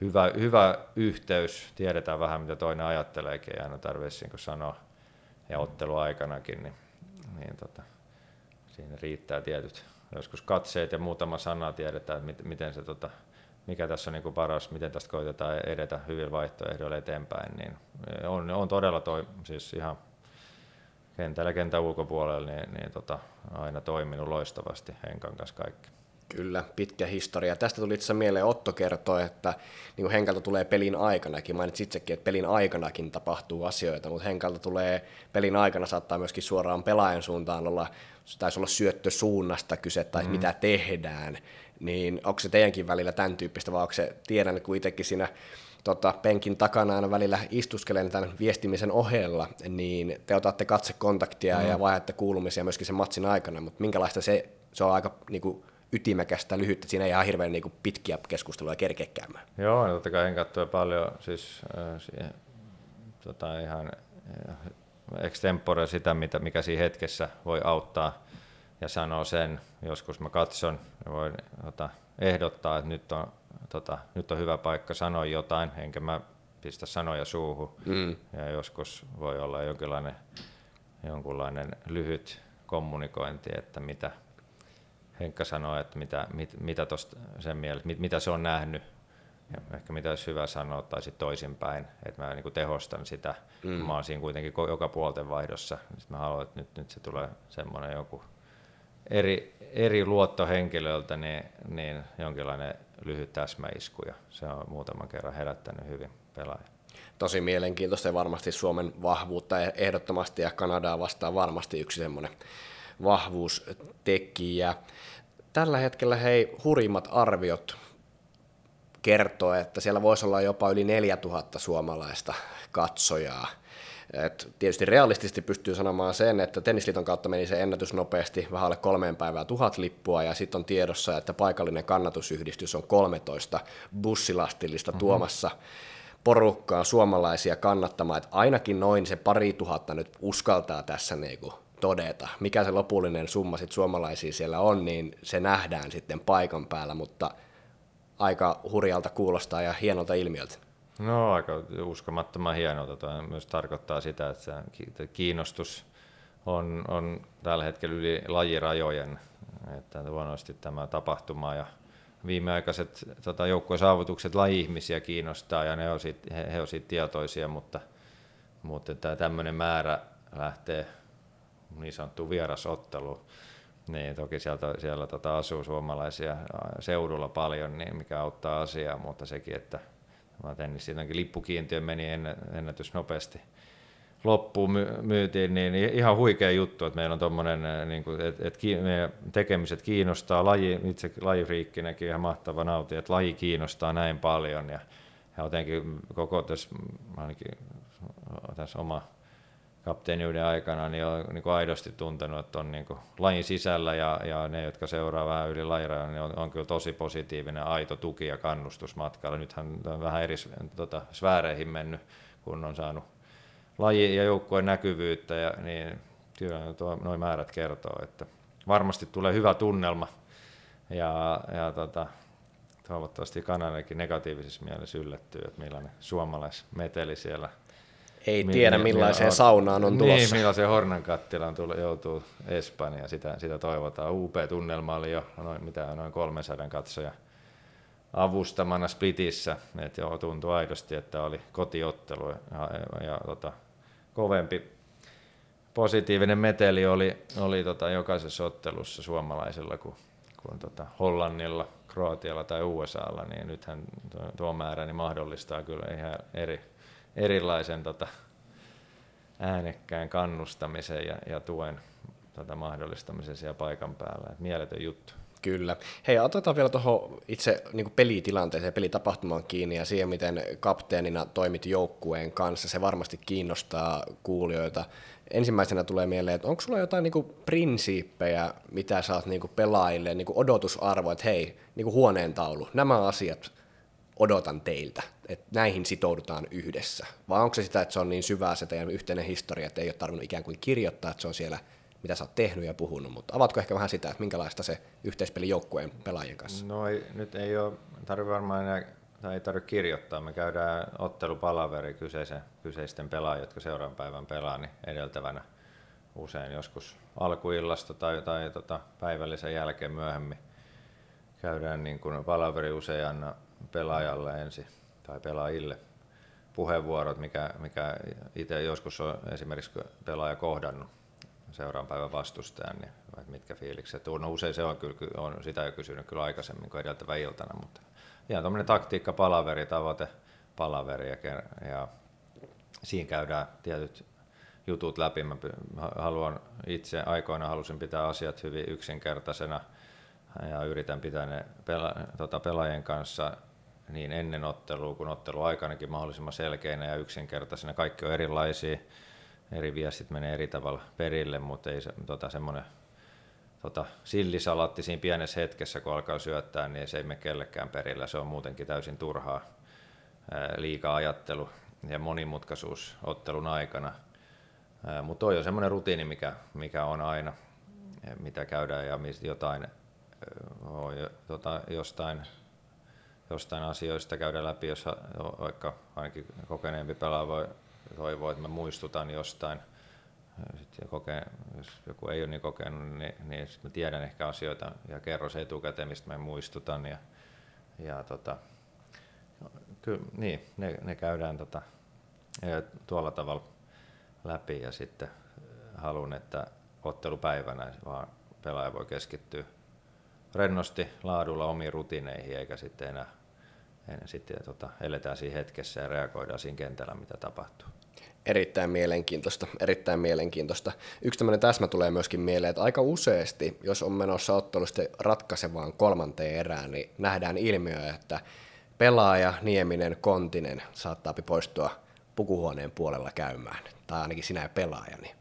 hyvä, hyvä yhteys, tiedetään vähän mitä toinen ajatteleekin, ei aina tarvitse niin sanoa, ja otteluaikanakin, niin, niin tota, siinä riittää tietyt joskus katseet ja muutama sana tiedetään, että miten se tota, mikä tässä on niin kuin paras, miten tästä koitetaan edetä hyvin vaihtoehdoilla eteenpäin, niin on, on todella toi, siis ihan kentällä kentän ulkopuolella niin, niin tota, aina toiminut loistavasti Henkan kanssa kaikki. Kyllä, pitkä historia. Tästä tuli itse mieleen, Otto kertoi, että niin Henkalta tulee pelin aikanakin, mainitsit itsekin, että pelin aikanakin tapahtuu asioita, mutta Henkalta tulee pelin aikana saattaa myöskin suoraan pelaajan suuntaan olla, taisi olla syöttö suunnasta kyse tai mm. mitä tehdään, niin onko se teidänkin välillä tämän tyyppistä, vai onko se, tiedän, kun itsekin siinä tota, penkin takana aina välillä istuskelen tämän viestimisen ohella, niin te otatte katsekontaktia mm. ja vaihdatte kuulumisia myöskin sen matsin aikana, mutta minkälaista se, se on aika niin kuin, ytimekästä, lyhyttä, siinä ei ihan hirveän niin kuin, pitkiä keskusteluja kerkeä käymään. Joo, totta kai en katsoa paljon siis äh, siihen, tota, ihan äh, extempore sitä, mitä, mikä siinä hetkessä voi auttaa ja sanoo sen. Joskus mä katson ja voin tota, ehdottaa, että nyt on, tota, nyt on hyvä paikka sanoa jotain, enkä mä pistä sanoja suuhun. Mm. Ja joskus voi olla jonkinlainen, jonkunlainen lyhyt kommunikointi, että mitä Henkka sanoi, että mitä, mit, mitä tosta sen mielestä, mit, mitä se on nähnyt ja ehkä mitä olisi hyvä sanoa, tai sitten toisinpäin, että mä niin tehostan sitä. Mm. Mä oon siinä kuitenkin joka puolten vaihdossa, niin mä haluan, että nyt, nyt se tulee semmoinen joku eri, eri luottohenkilöltä, niin, niin jonkinlainen lyhyt täsmäisku, ja se on muutaman kerran herättänyt hyvin pelaajia. Tosi mielenkiintoista ja varmasti Suomen vahvuutta ehdottomasti, ja Kanadaa vastaan varmasti yksi semmoinen vahvuustekijä. Tällä hetkellä hei, hurimmat arviot kertoo, että siellä voisi olla jopa yli 4000 suomalaista katsojaa. Et tietysti realistisesti pystyy sanomaan sen, että Tennisliiton kautta meni se ennätys nopeasti, vähän alle kolmeen päivää tuhat lippua, ja sitten on tiedossa, että paikallinen kannatusyhdistys on 13 bussilastillista mm-hmm. tuomassa porukkaa suomalaisia kannattamaan, että ainakin noin se pari tuhatta nyt uskaltaa tässä niinku todeta. Mikä se lopullinen summa sitten suomalaisia siellä on, niin se nähdään sitten paikan päällä, mutta aika hurjalta kuulostaa ja hienolta ilmiöltä. No aika uskomattoman hienolta. Tämä myös tarkoittaa sitä, että kiinnostus on, on tällä hetkellä yli lajirajojen. Että luonnollisesti tämä tapahtuma ja viimeaikaiset tota, joukkueen saavutukset laji-ihmisiä kiinnostaa ja ne on siitä, he, he on siitä tietoisia, mutta, mutta tämä tämmöinen määrä lähtee niin sanottu vierasottelu, niin toki sieltä, siellä tota asuu suomalaisia seudulla paljon, niin mikä auttaa asiaa, mutta sekin, että tennis siitäkin lippukiintiö meni ennätys nopeasti loppuun myytiin, niin ihan huikea juttu, että meillä on tuommoinen, niin että, että meidän tekemiset kiinnostaa, laji, itse lajifriikkinäkin ihan mahtava nauti, että laji kiinnostaa näin paljon ja, ja jotenkin koko tässä, ainakin tässä oma kapteeniuden aikana niin on niin kuin aidosti tuntenut, että on niin kuin lajin sisällä ja, ja ne, jotka seuraa vähän yli lajirajan, niin on, on kyllä tosi positiivinen aito tuki ja kannustus matkalla. Nythän on vähän eri tota, sfääreihin mennyt, kun on saanut laji- ja joukkueen näkyvyyttä, ja, niin kyllä nuo määrät kertoo, että varmasti tulee hyvä tunnelma ja, ja tota, toivottavasti Kanadakin negatiivisessa mielessä yllättyy, että millainen suomalaismeteli siellä – ei mi- tiedä millaiseen mi- saunaan on tulossa. Niin, millaiseen Hornan kattilaan tull- joutuu Espanja, sitä, sitä toivotaan. UP-tunnelma oli jo noin, mitä, noin 300 katsoja avustamana Splitissä, että joo, tuntui aidosti, että oli kotiottelu ja, ja, ja tota, kovempi positiivinen meteli oli, oli tota, jokaisessa ottelussa suomalaisilla kuin, kuin tota, Hollannilla, Kroatialla tai USAlla, niin nythän tuo, tuo määrä niin mahdollistaa kyllä ihan eri, erilaisen tota, äänekkään kannustamisen ja, ja tuen tota, mahdollistamisen siellä paikan päällä. Et mieletön juttu. Kyllä. Hei, otetaan vielä tuohon itse niin pelitilanteeseen, pelitapahtumaan kiinni ja siihen, miten kapteenina toimit joukkueen kanssa. Se varmasti kiinnostaa kuulijoita. Ensimmäisenä tulee mieleen, että onko sulla jotain niin prinsiippejä, mitä oot niin pelaajille, niin odotusarvo, että hei, niin huoneen taulu, nämä asiat odotan teiltä, että näihin sitoudutaan yhdessä? Vai onko se sitä, että se on niin syvää se teidän yhteinen historia, että ei ole tarvinnut ikään kuin kirjoittaa, että se on siellä, mitä sä oot tehnyt ja puhunut, mutta avatko ehkä vähän sitä, että minkälaista se yhteispeli joukkueen pelaajien kanssa? No ei, nyt ei ole, tarvitse varmaan enää, tai ei tarvitse kirjoittaa, me käydään ottelupalaveri kyseisen, kyseisten pelaajien, jotka seuraavan päivän pelaa, niin edeltävänä usein joskus alkuillasta tai, tai tota, päivällisen jälkeen myöhemmin käydään niin kuin palaveri usein pelaajalle ensin tai pelaajille puheenvuorot, mikä, mikä itse joskus on esimerkiksi pelaaja kohdannut seuraavan päivän vastustajan, niin mitkä fiilikset. No usein se on, kyllä, on sitä jo kysynyt kyllä aikaisemmin kuin edeltävä iltana, mutta ihan tuommoinen taktiikka, palaveri, tavoite, palaveri ja, ja siinä käydään tietyt jutut läpi. Mä haluan itse aikoina halusin pitää asiat hyvin yksinkertaisena ja yritän pitää ne pela, tota, pelaajien kanssa niin ennen ottelua kuin ottelu aikanakin mahdollisimman selkeinä ja yksinkertaisena. Kaikki on erilaisia, eri viestit menee eri tavalla perille, mutta ei se, tota, semmoinen tota, sillisalatti siinä pienessä hetkessä, kun alkaa syöttää, niin se ei mene kellekään perillä. Se on muutenkin täysin turhaa liika ajattelu ja monimutkaisuus ottelun aikana. Mutta toi on semmoinen rutiini, mikä, mikä on aina, mitä käydään ja mistä jotain, tota, jostain, jostain asioista käydään läpi, jos vaikka ainakin kokeneempi pelaaja voi toivoa, että mä muistutan jostain. Sitten kokee, jos joku ei ole niin kokenut, niin, niin mä tiedän ehkä asioita ja kerron se etukäteen, mistä mä muistutan. Ja, ja tota, kyllä, niin, ne, ne käydään tota, tuolla tavalla läpi ja sitten haluan, että ottelupäivänä vaan pelaaja voi keskittyä rennosti laadulla omiin rutiineihin eikä sitten enää, enää sitten, tota, eletään siinä hetkessä ja reagoidaan siinä kentällä, mitä tapahtuu. Erittäin mielenkiintoista, erittäin mielenkiintoista. Yksi tämmöinen täsmä tulee myöskin mieleen, että aika useasti, jos on menossa ottelusta ratkaisevaan kolmanteen erään, niin nähdään ilmiö, että pelaaja, Nieminen, Kontinen saattaa poistua pukuhuoneen puolella käymään, tai ainakin sinä ja pelaaja, niin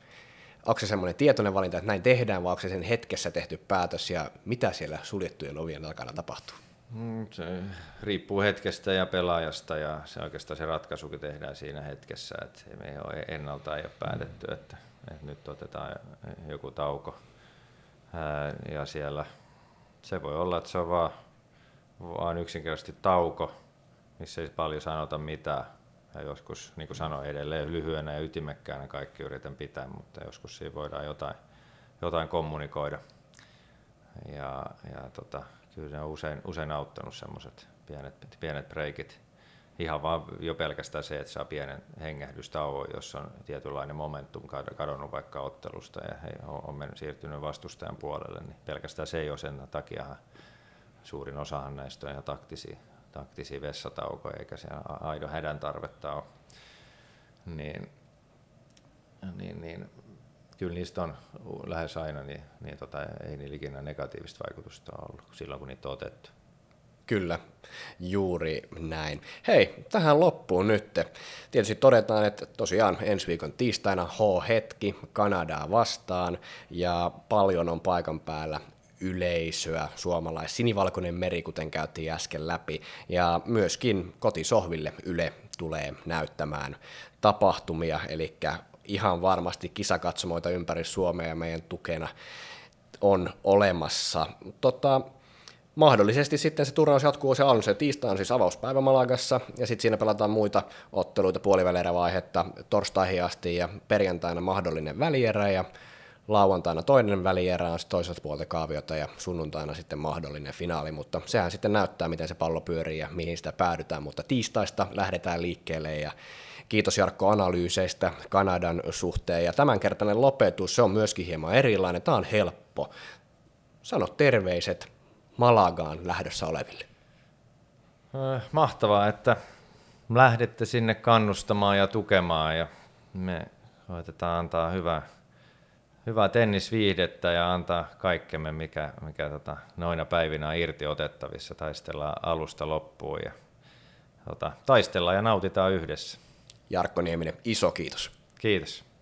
onko se semmoinen tietoinen valinta, että näin tehdään, vai onko se sen hetkessä tehty päätös, ja mitä siellä suljettujen ovien takana tapahtuu? Mm, se riippuu hetkestä ja pelaajasta, ja se oikeastaan se ratkaisukin tehdään siinä hetkessä, että me ei ole ennalta ei ole päätetty, että, että nyt otetaan joku tauko, ja siellä se voi olla, että se on vaan, vaan yksinkertaisesti tauko, missä ei paljon sanota mitään, ja joskus, niin kuin sanoin, edelleen lyhyenä ja ytimekkäänä kaikki yritän pitää, mutta joskus siinä voidaan jotain, jotain kommunikoida. Ja, ja tota, kyllä se on usein, usein auttanut semmoiset pienet, pienet breikit. Ihan vaan jo pelkästään se, että saa pienen hengähdystauon, jos on tietynlainen momentum kadonnut vaikka ottelusta ja he on mennyt, siirtynyt vastustajan puolelle, niin pelkästään se ei ole sen takia suurin osahan näistä on ihan taktisia, taktisia vessataukoja, eikä siellä aidon hädän tarvetta ole. Niin, niin, niin kyllä niistä on lähes aina, niin, niin tota, ei niillä ikinä negatiivista vaikutusta ollut silloin, kun niitä on otettu. Kyllä, juuri näin. Hei, tähän loppuun nyt. Tietysti todetaan, että tosiaan ensi viikon tiistaina H-hetki Kanadaa vastaan ja paljon on paikan päällä yleisöä, suomalais sinivalkoinen meri, kuten käytiin äsken läpi, ja myöskin kotisohville Yle tulee näyttämään tapahtumia, eli ihan varmasti kisakatsomoita ympäri Suomea ja meidän tukena on olemassa. Tota, mahdollisesti sitten se turnaus jatkuu, se on se tiistai on siis avauspäivä Malagassa, ja sitten siinä pelataan muita otteluita puolivälierävaihetta torstaihin asti, ja perjantaina mahdollinen välierä, ja lauantaina toinen välierä on toiselta puolta kaaviota ja sunnuntaina sitten mahdollinen finaali, mutta sehän sitten näyttää, miten se pallo pyörii ja mihin sitä päädytään, mutta tiistaista lähdetään liikkeelle ja kiitos Jarkko analyyseistä Kanadan suhteen ja tämänkertainen lopetus, se on myöskin hieman erilainen, tämä on helppo. Sano terveiset Malagaan lähdössä oleville. Mahtavaa, että lähdette sinne kannustamaan ja tukemaan ja me koitetaan antaa hyvää hyvää tennisviihdettä ja antaa kaikkemme, mikä, mikä tota, noina päivinä on irti otettavissa. Taistellaan alusta loppuun ja tota, taistellaan ja nautitaan yhdessä. Jarkko Nieminen, iso kiitos. Kiitos.